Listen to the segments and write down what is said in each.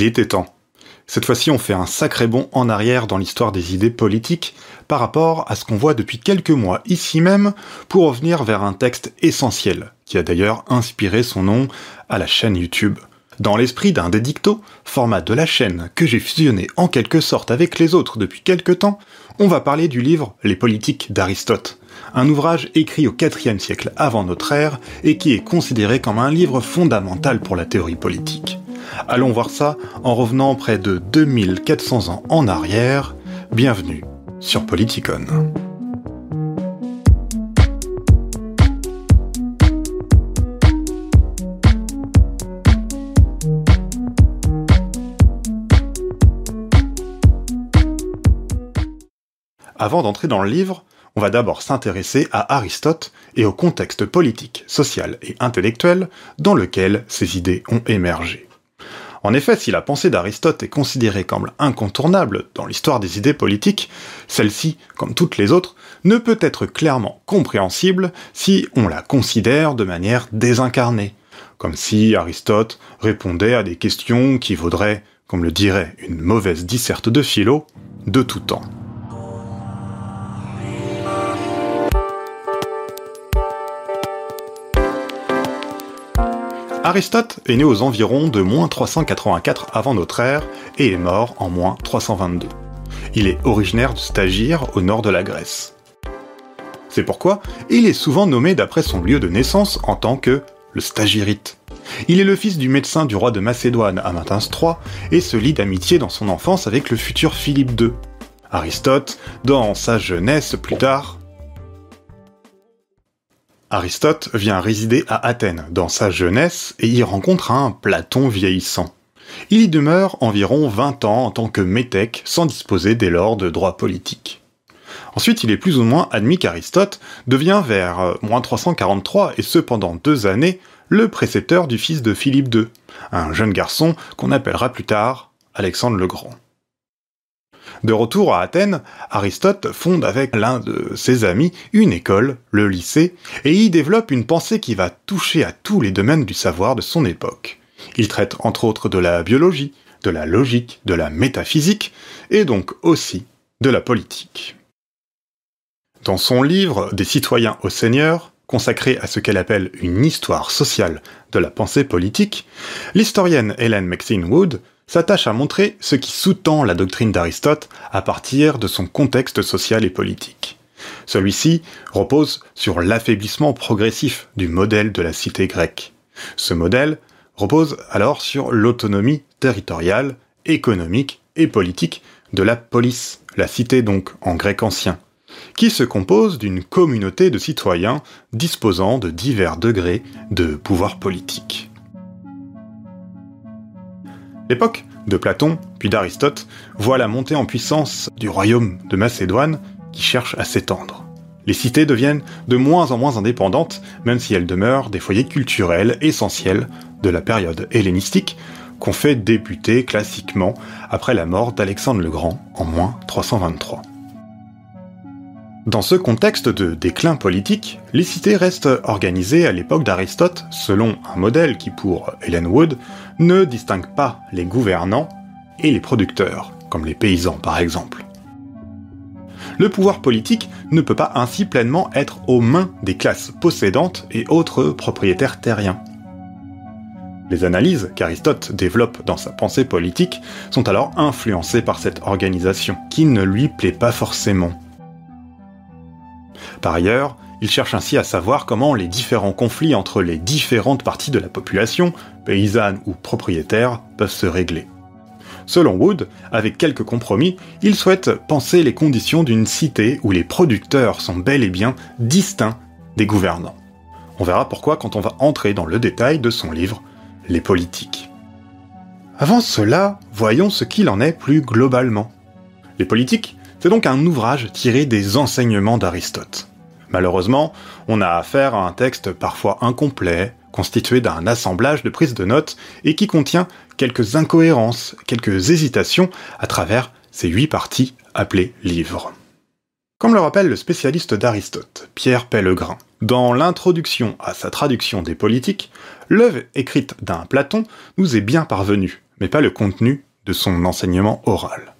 Il était temps. Cette fois-ci, on fait un sacré bond en arrière dans l'histoire des idées politiques par rapport à ce qu'on voit depuis quelques mois ici même pour revenir vers un texte essentiel, qui a d'ailleurs inspiré son nom à la chaîne YouTube. Dans l'esprit d'un dédicto, format de la chaîne que j'ai fusionné en quelque sorte avec les autres depuis quelque temps, on va parler du livre Les politiques d'Aristote, un ouvrage écrit au IVe siècle avant notre ère et qui est considéré comme un livre fondamental pour la théorie politique. Allons voir ça en revenant près de 2400 ans en arrière. Bienvenue sur Politicon. Avant d'entrer dans le livre, on va d'abord s'intéresser à Aristote et au contexte politique, social et intellectuel dans lequel ces idées ont émergé. En effet, si la pensée d'Aristote est considérée comme incontournable dans l'histoire des idées politiques, celle-ci, comme toutes les autres, ne peut être clairement compréhensible si on la considère de manière désincarnée, comme si Aristote répondait à des questions qui vaudraient, comme le dirait une mauvaise disserte de philo, de tout temps. Aristote est né aux environs de moins 384 avant notre ère et est mort en moins 322. Il est originaire de Stagir au nord de la Grèce. C'est pourquoi il est souvent nommé d'après son lieu de naissance en tant que le Stagirite. Il est le fils du médecin du roi de Macédoine Amintins III et se lie d'amitié dans son enfance avec le futur Philippe II. Aristote, dans sa jeunesse plus tard, Aristote vient résider à Athènes dans sa jeunesse et y rencontre un Platon vieillissant. Il y demeure environ 20 ans en tant que métèque sans disposer dès lors de droits politiques. Ensuite, il est plus ou moins admis qu'Aristote devient vers 343 et ce pendant deux années le précepteur du fils de Philippe II, un jeune garçon qu'on appellera plus tard Alexandre le Grand. De retour à Athènes, Aristote fonde avec l'un de ses amis une école, le lycée, et y développe une pensée qui va toucher à tous les domaines du savoir de son époque. Il traite entre autres de la biologie, de la logique, de la métaphysique, et donc aussi de la politique. Dans son livre Des citoyens au Seigneur, consacré à ce qu'elle appelle une histoire sociale de la pensée politique, l'historienne Helen Maxine Wood s'attache à montrer ce qui sous-tend la doctrine d'Aristote à partir de son contexte social et politique. Celui-ci repose sur l'affaiblissement progressif du modèle de la cité grecque. Ce modèle repose alors sur l'autonomie territoriale, économique et politique de la police, la cité donc en grec ancien, qui se compose d'une communauté de citoyens disposant de divers degrés de pouvoir politique. L'époque de Platon, puis d'Aristote, voit la montée en puissance du royaume de Macédoine qui cherche à s'étendre. Les cités deviennent de moins en moins indépendantes, même si elles demeurent des foyers culturels essentiels de la période hellénistique qu'on fait débuter classiquement après la mort d'Alexandre le Grand en moins 323. Dans ce contexte de déclin politique, les cités restent organisées à l'époque d'Aristote selon un modèle qui, pour Helen Wood, ne distingue pas les gouvernants et les producteurs, comme les paysans par exemple. Le pouvoir politique ne peut pas ainsi pleinement être aux mains des classes possédantes et autres propriétaires terriens. Les analyses qu'Aristote développe dans sa pensée politique sont alors influencées par cette organisation, qui ne lui plaît pas forcément. Par ailleurs, il cherche ainsi à savoir comment les différents conflits entre les différentes parties de la population, paysannes ou propriétaires, peuvent se régler. Selon Wood, avec quelques compromis, il souhaite penser les conditions d'une cité où les producteurs sont bel et bien distincts des gouvernants. On verra pourquoi quand on va entrer dans le détail de son livre Les politiques. Avant cela, voyons ce qu'il en est plus globalement. Les politiques c'est donc un ouvrage tiré des enseignements d'Aristote. Malheureusement, on a affaire à un texte parfois incomplet, constitué d'un assemblage de prises de notes et qui contient quelques incohérences, quelques hésitations à travers ces huit parties appelées livres. Comme le rappelle le spécialiste d'Aristote, Pierre Pellegrin, dans l'introduction à sa traduction des politiques, l'œuvre écrite d'un Platon nous est bien parvenue, mais pas le contenu de son enseignement oral.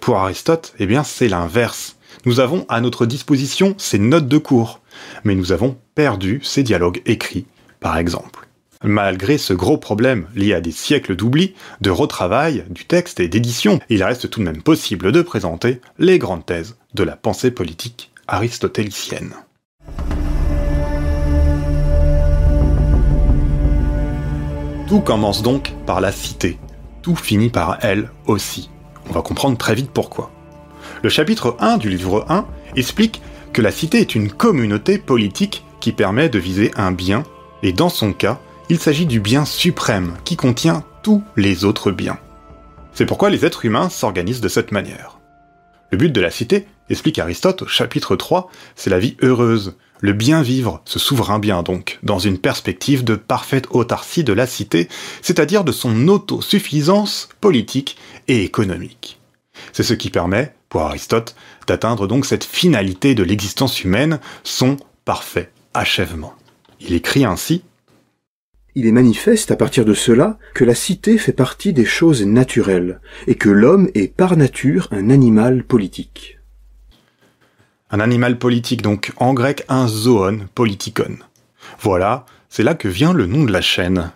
Pour Aristote, eh bien, c'est l'inverse. Nous avons à notre disposition ces notes de cours, mais nous avons perdu ces dialogues écrits, par exemple. Malgré ce gros problème lié à des siècles d'oubli, de retravail, du texte et d'édition, il reste tout de même possible de présenter les grandes thèses de la pensée politique aristotélicienne. Tout commence donc par la cité. Tout finit par elle aussi. On va comprendre très vite pourquoi. Le chapitre 1 du livre 1 explique que la cité est une communauté politique qui permet de viser un bien, et dans son cas, il s'agit du bien suprême qui contient tous les autres biens. C'est pourquoi les êtres humains s'organisent de cette manière. Le but de la cité, explique Aristote au chapitre 3, c'est la vie heureuse, le bien vivre, ce souverain bien donc, dans une perspective de parfaite autarcie de la cité, c'est-à-dire de son autosuffisance politique et économique. C'est ce qui permet, pour Aristote, d'atteindre donc cette finalité de l'existence humaine, son parfait achèvement. Il écrit ainsi il est manifeste à partir de cela que la cité fait partie des choses naturelles, et que l'homme est par nature un animal politique. Un animal politique, donc en grec un zoon politikon. Voilà, c'est là que vient le nom de la chaîne.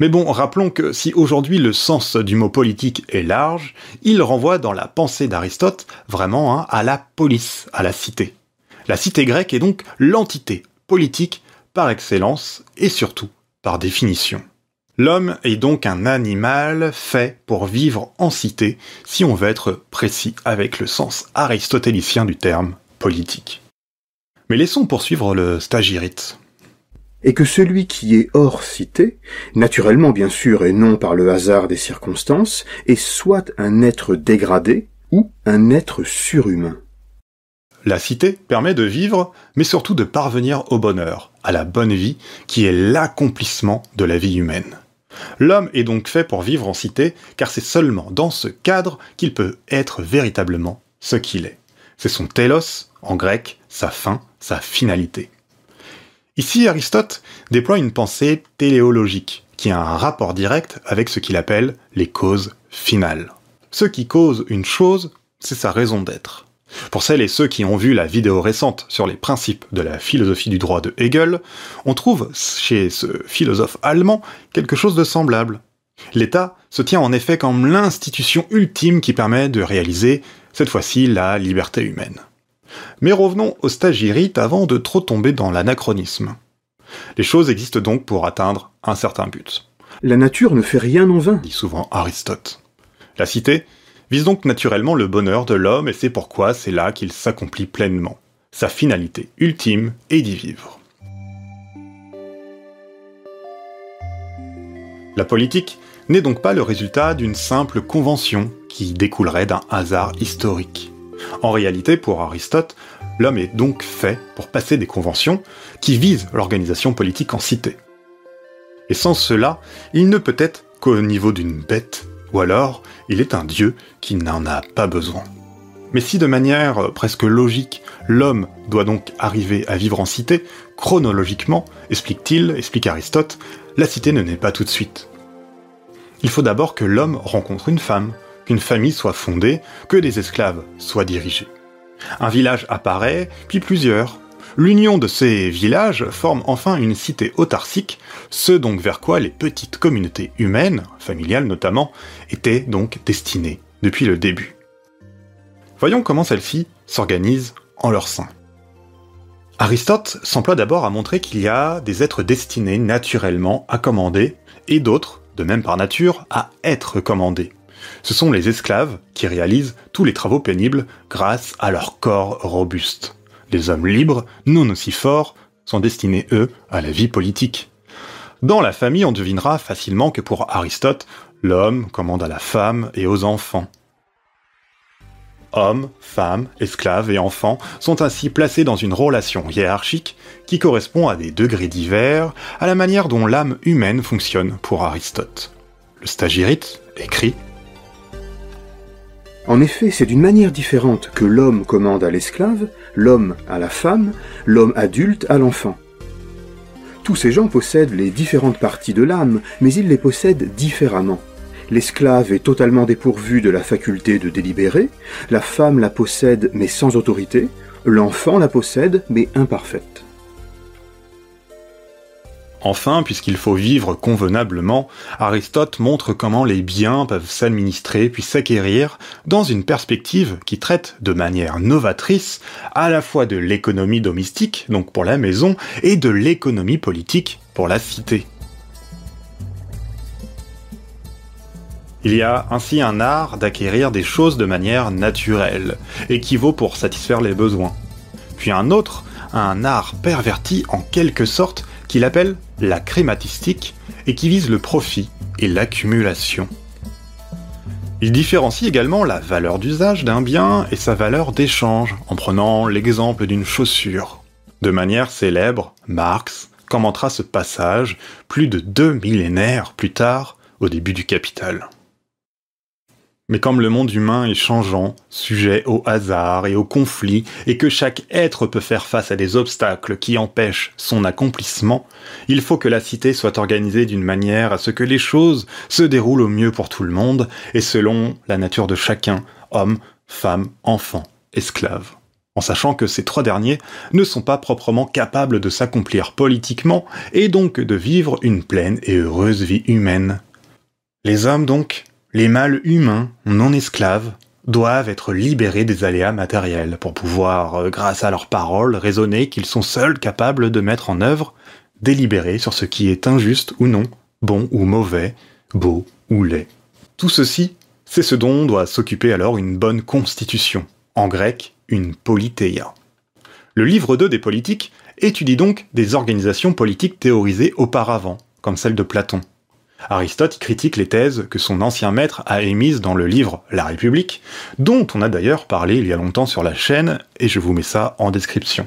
Mais bon, rappelons que si aujourd'hui le sens du mot politique est large, il renvoie dans la pensée d'Aristote vraiment hein, à la police, à la cité. La cité grecque est donc l'entité politique par excellence et surtout par définition. L'homme est donc un animal fait pour vivre en cité, si on veut être précis avec le sens aristotélicien du terme politique. Mais laissons poursuivre le stagirite. Et que celui qui est hors cité, naturellement bien sûr et non par le hasard des circonstances, est soit un être dégradé ou un être surhumain. La cité permet de vivre, mais surtout de parvenir au bonheur, à la bonne vie, qui est l'accomplissement de la vie humaine. L'homme est donc fait pour vivre en cité, car c'est seulement dans ce cadre qu'il peut être véritablement ce qu'il est. C'est son télos, en grec, sa fin, sa finalité. Ici, Aristote déploie une pensée téléologique, qui a un rapport direct avec ce qu'il appelle les causes finales. Ce qui cause une chose, c'est sa raison d'être. Pour celles et ceux qui ont vu la vidéo récente sur les principes de la philosophie du droit de Hegel, on trouve chez ce philosophe allemand quelque chose de semblable. L'État se tient en effet comme l'institution ultime qui permet de réaliser, cette fois-ci, la liberté humaine. Mais revenons au stagirite avant de trop tomber dans l'anachronisme. Les choses existent donc pour atteindre un certain but. La nature ne fait rien en vain, dit souvent Aristote. La cité vise donc naturellement le bonheur de l'homme et c'est pourquoi c'est là qu'il s'accomplit pleinement. Sa finalité ultime est d'y vivre. La politique n'est donc pas le résultat d'une simple convention qui découlerait d'un hasard historique. En réalité, pour Aristote, l'homme est donc fait pour passer des conventions qui visent l'organisation politique en cité. Et sans cela, il ne peut être qu'au niveau d'une bête, ou alors il est un dieu qui n'en a pas besoin. Mais si de manière presque logique, l'homme doit donc arriver à vivre en cité, chronologiquement, explique-t-il, explique Aristote, la cité ne naît pas tout de suite. Il faut d'abord que l'homme rencontre une femme, qu'une famille soit fondée, que des esclaves soient dirigés. Un village apparaît, puis plusieurs. L'union de ces villages forme enfin une cité autarcique, ce donc vers quoi les petites communautés humaines, familiales notamment, étaient donc destinées depuis le début. Voyons comment celles-ci s'organisent en leur sein. Aristote s'emploie d'abord à montrer qu'il y a des êtres destinés naturellement à commander et d'autres, de même par nature, à être commandés. Ce sont les esclaves qui réalisent tous les travaux pénibles grâce à leur corps robuste. Les hommes libres, non aussi forts, sont destinés, eux, à la vie politique. Dans la famille, on devinera facilement que pour Aristote, l'homme commande à la femme et aux enfants. Hommes, femmes, esclaves et enfants sont ainsi placés dans une relation hiérarchique qui correspond à des degrés divers à la manière dont l'âme humaine fonctionne pour Aristote. Le stagirite écrit en effet, c'est d'une manière différente que l'homme commande à l'esclave, l'homme à la femme, l'homme adulte à l'enfant. Tous ces gens possèdent les différentes parties de l'âme, mais ils les possèdent différemment. L'esclave est totalement dépourvu de la faculté de délibérer, la femme la possède mais sans autorité, l'enfant la possède mais imparfaite. Enfin, puisqu'il faut vivre convenablement, Aristote montre comment les biens peuvent s'administrer puis s'acquérir dans une perspective qui traite de manière novatrice à la fois de l'économie domestique, donc pour la maison, et de l'économie politique pour la cité. Il y a ainsi un art d'acquérir des choses de manière naturelle, et pour satisfaire les besoins. Puis un autre, un art perverti en quelque sorte, qu'il appelle la crématistique et qui vise le profit et l'accumulation. Il différencie également la valeur d'usage d'un bien et sa valeur d'échange, en prenant l'exemple d'une chaussure. De manière célèbre, Marx commentera ce passage plus de deux millénaires plus tard, au début du Capital. Mais comme le monde humain est changeant, sujet au hasard et au conflit, et que chaque être peut faire face à des obstacles qui empêchent son accomplissement, il faut que la cité soit organisée d'une manière à ce que les choses se déroulent au mieux pour tout le monde, et selon la nature de chacun, homme, femme, enfant, esclave. En sachant que ces trois derniers ne sont pas proprement capables de s'accomplir politiquement, et donc de vivre une pleine et heureuse vie humaine. Les hommes donc les mâles humains, non esclaves, doivent être libérés des aléas matériels pour pouvoir, euh, grâce à leurs paroles, raisonner qu'ils sont seuls capables de mettre en œuvre, délibérer sur ce qui est injuste ou non, bon ou mauvais, beau ou laid. Tout ceci, c'est ce dont doit s'occuper alors une bonne constitution, en grec une politeia. Le livre 2 des politiques étudie donc des organisations politiques théorisées auparavant, comme celle de Platon. Aristote critique les thèses que son ancien maître a émises dans le livre La République, dont on a d'ailleurs parlé il y a longtemps sur la chaîne, et je vous mets ça en description.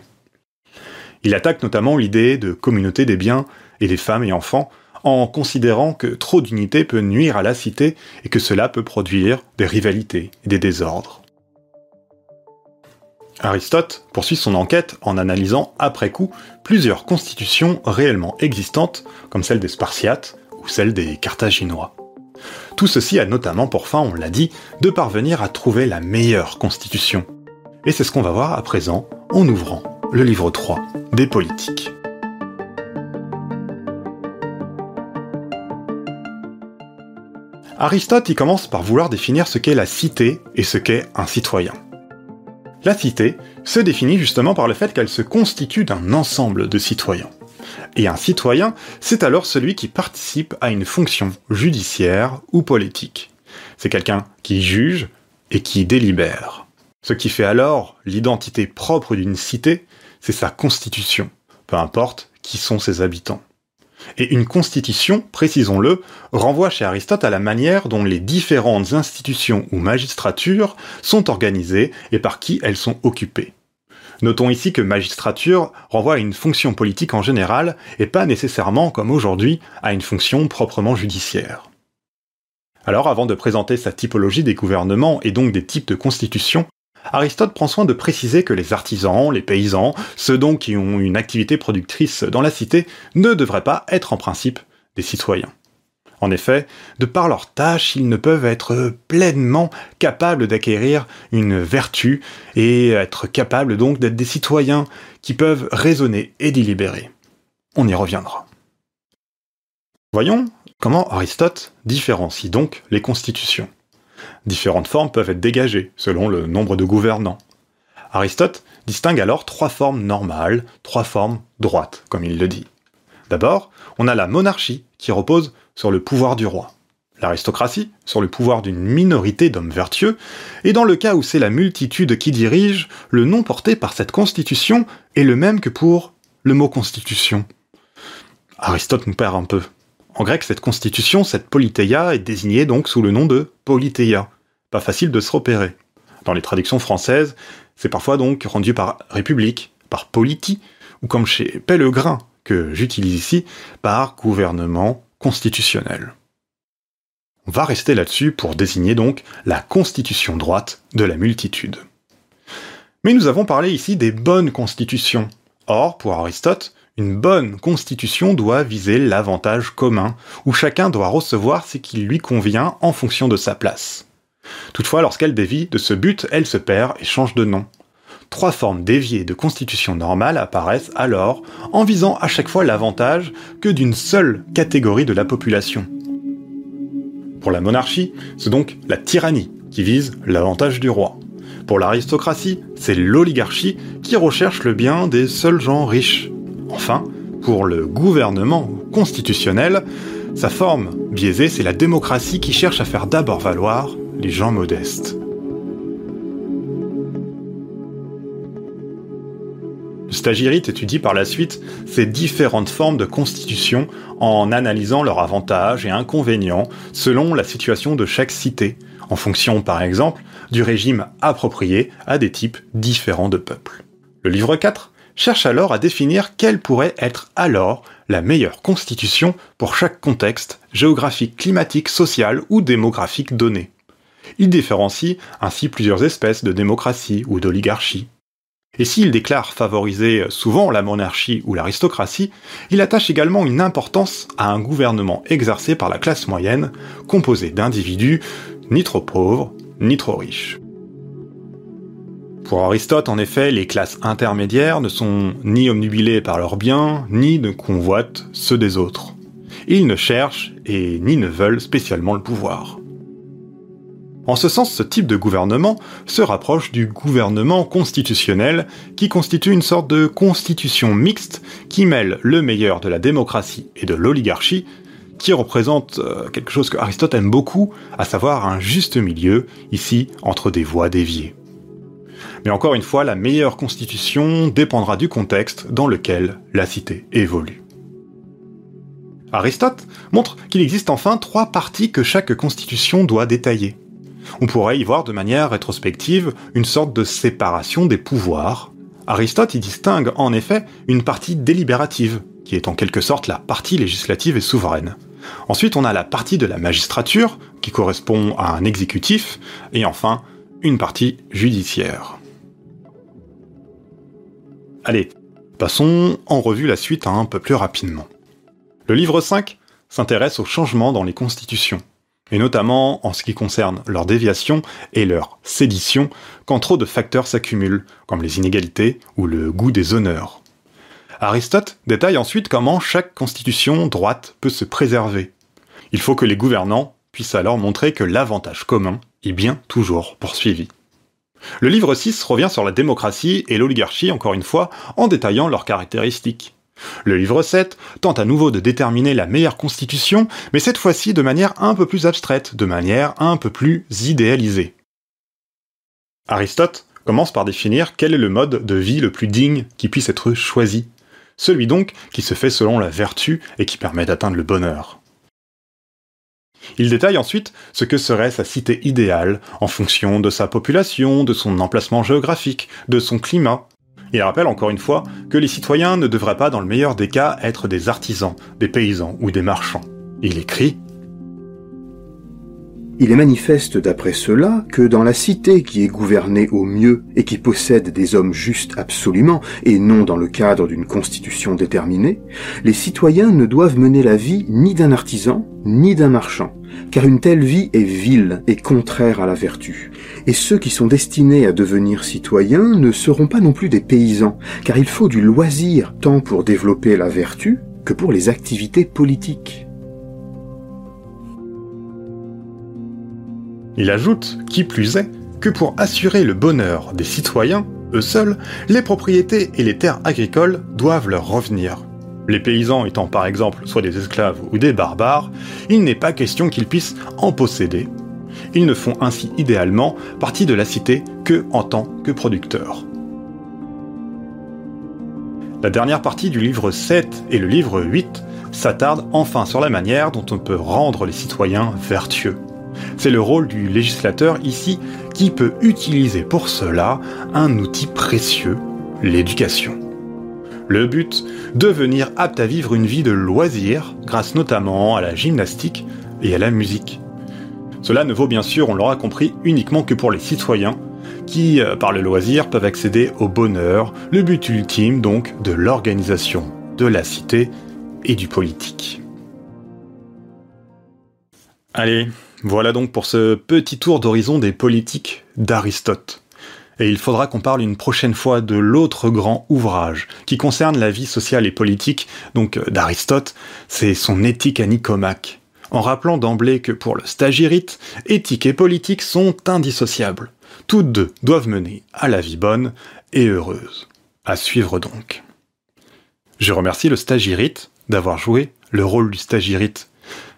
Il attaque notamment l'idée de communauté des biens et des femmes et enfants, en considérant que trop d'unité peut nuire à la cité et que cela peut produire des rivalités et des désordres. Aristote poursuit son enquête en analysant après coup plusieurs constitutions réellement existantes, comme celle des Spartiates, celle des Carthaginois. Tout ceci a notamment pour fin, on l'a dit, de parvenir à trouver la meilleure constitution. Et c'est ce qu'on va voir à présent en ouvrant le livre 3 des politiques. Aristote y commence par vouloir définir ce qu'est la cité et ce qu'est un citoyen. La cité se définit justement par le fait qu'elle se constitue d'un ensemble de citoyens. Et un citoyen, c'est alors celui qui participe à une fonction judiciaire ou politique. C'est quelqu'un qui juge et qui délibère. Ce qui fait alors l'identité propre d'une cité, c'est sa constitution, peu importe qui sont ses habitants. Et une constitution, précisons-le, renvoie chez Aristote à la manière dont les différentes institutions ou magistratures sont organisées et par qui elles sont occupées. Notons ici que magistrature renvoie à une fonction politique en général et pas nécessairement, comme aujourd'hui, à une fonction proprement judiciaire. Alors avant de présenter sa typologie des gouvernements et donc des types de constitutions, Aristote prend soin de préciser que les artisans, les paysans, ceux donc qui ont une activité productrice dans la cité, ne devraient pas être en principe des citoyens. En effet, de par leurs tâches, ils ne peuvent être pleinement capables d'acquérir une vertu et être capables donc d'être des citoyens qui peuvent raisonner et délibérer. On y reviendra. Voyons comment Aristote différencie donc les constitutions. Différentes formes peuvent être dégagées selon le nombre de gouvernants. Aristote distingue alors trois formes normales, trois formes droites, comme il le dit. D'abord, on a la monarchie qui repose sur le pouvoir du roi, l'aristocratie sur le pouvoir d'une minorité d'hommes vertueux, et dans le cas où c'est la multitude qui dirige, le nom porté par cette constitution est le même que pour le mot constitution. Aristote nous perd un peu. En grec, cette constitution, cette politeia, est désignée donc sous le nom de politeia. Pas facile de se repérer. Dans les traductions françaises, c'est parfois donc rendu par république, par politi, ou comme chez Pellegrin, que j'utilise ici, par gouvernement constitutionnel. On va rester là-dessus pour désigner donc la constitution droite de la multitude. Mais nous avons parlé ici des bonnes constitutions. Or, pour Aristote, Une bonne constitution doit viser l'avantage commun, où chacun doit recevoir ce qui lui convient en fonction de sa place. Toutefois, lorsqu'elle dévie de ce but, elle se perd et change de nom. Trois formes déviées de constitution normale apparaissent alors en visant à chaque fois l'avantage que d'une seule catégorie de la population. Pour la monarchie, c'est donc la tyrannie qui vise l'avantage du roi. Pour l'aristocratie, c'est l'oligarchie qui recherche le bien des seuls gens riches. Enfin, pour le gouvernement constitutionnel, sa forme biaisée, c'est la démocratie qui cherche à faire d'abord valoir les gens modestes. Stagirite étudie par la suite ces différentes formes de constitution en analysant leurs avantages et inconvénients selon la situation de chaque cité, en fonction par exemple du régime approprié à des types différents de peuples. Le livre 4 cherche alors à définir quelle pourrait être alors la meilleure constitution pour chaque contexte géographique, climatique, social ou démographique donné. Il différencie ainsi plusieurs espèces de démocratie ou d'oligarchie. Et s'il déclare favoriser souvent la monarchie ou l'aristocratie, il attache également une importance à un gouvernement exercé par la classe moyenne, composé d'individus ni trop pauvres, ni trop riches. Pour Aristote, en effet, les classes intermédiaires ne sont ni omnubilées par leurs biens, ni ne convoitent ceux des autres. Ils ne cherchent et ni ne veulent spécialement le pouvoir. En ce sens, ce type de gouvernement se rapproche du gouvernement constitutionnel, qui constitue une sorte de constitution mixte qui mêle le meilleur de la démocratie et de l'oligarchie, qui représente euh, quelque chose que Aristote aime beaucoup, à savoir un juste milieu, ici, entre des voies déviées. Mais encore une fois, la meilleure constitution dépendra du contexte dans lequel la cité évolue. Aristote montre qu'il existe enfin trois parties que chaque constitution doit détailler. On pourrait y voir de manière rétrospective une sorte de séparation des pouvoirs. Aristote y distingue en effet une partie délibérative, qui est en quelque sorte la partie législative et souveraine. Ensuite, on a la partie de la magistrature, qui correspond à un exécutif, et enfin, une partie judiciaire. Allez, passons en revue la suite un peu plus rapidement. Le livre 5 s'intéresse aux changements dans les constitutions, et notamment en ce qui concerne leur déviation et leur sédition quand trop de facteurs s'accumulent, comme les inégalités ou le goût des honneurs. Aristote détaille ensuite comment chaque constitution droite peut se préserver. Il faut que les gouvernants puissent alors montrer que l'avantage commun est bien toujours poursuivi. Le livre 6 revient sur la démocratie et l'oligarchie, encore une fois, en détaillant leurs caractéristiques. Le livre 7 tente à nouveau de déterminer la meilleure constitution, mais cette fois-ci de manière un peu plus abstraite, de manière un peu plus idéalisée. Aristote commence par définir quel est le mode de vie le plus digne qui puisse être choisi. Celui donc qui se fait selon la vertu et qui permet d'atteindre le bonheur. Il détaille ensuite ce que serait sa cité idéale en fonction de sa population, de son emplacement géographique, de son climat. Il rappelle encore une fois que les citoyens ne devraient pas dans le meilleur des cas être des artisans, des paysans ou des marchands. Il écrit il est manifeste d'après cela que dans la cité qui est gouvernée au mieux et qui possède des hommes justes absolument, et non dans le cadre d'une constitution déterminée, les citoyens ne doivent mener la vie ni d'un artisan, ni d'un marchand, car une telle vie est vile et contraire à la vertu. Et ceux qui sont destinés à devenir citoyens ne seront pas non plus des paysans, car il faut du loisir tant pour développer la vertu que pour les activités politiques. Il ajoute, qui plus est, que pour assurer le bonheur des citoyens, eux seuls, les propriétés et les terres agricoles doivent leur revenir. Les paysans étant par exemple soit des esclaves ou des barbares, il n'est pas question qu'ils puissent en posséder. Ils ne font ainsi idéalement partie de la cité que en tant que producteurs. La dernière partie du livre 7 et le livre 8 s'attardent enfin sur la manière dont on peut rendre les citoyens vertueux. C'est le rôle du législateur ici qui peut utiliser pour cela un outil précieux, l'éducation. Le but, devenir apte à vivre une vie de loisir grâce notamment à la gymnastique et à la musique. Cela ne vaut bien sûr, on l'aura compris, uniquement que pour les citoyens qui, euh, par le loisir, peuvent accéder au bonheur, le but ultime donc de l'organisation de la cité et du politique. Allez, voilà donc pour ce petit tour d'horizon des politiques d'Aristote. Et il faudra qu'on parle une prochaine fois de l'autre grand ouvrage qui concerne la vie sociale et politique, donc d'Aristote, c'est son éthique à Nicomaque, en rappelant d'emblée que pour le stagirite, éthique et politique sont indissociables. Toutes deux doivent mener à la vie bonne et heureuse. À suivre donc. Je remercie le stagirite d'avoir joué le rôle du stagirite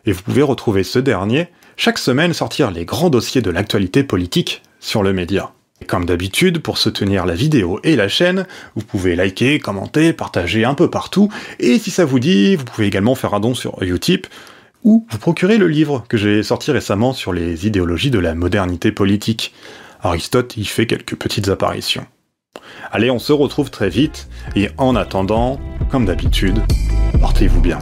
et vous pouvez retrouver ce dernier chaque semaine sortir les grands dossiers de l'actualité politique sur le média. comme d'habitude, pour soutenir la vidéo et la chaîne, vous pouvez liker, commenter, partager un peu partout, et si ça vous dit, vous pouvez également faire un don sur Utip, ou vous procurer le livre que j'ai sorti récemment sur les idéologies de la modernité politique. Aristote y fait quelques petites apparitions. Allez, on se retrouve très vite, et en attendant, comme d'habitude, portez-vous bien.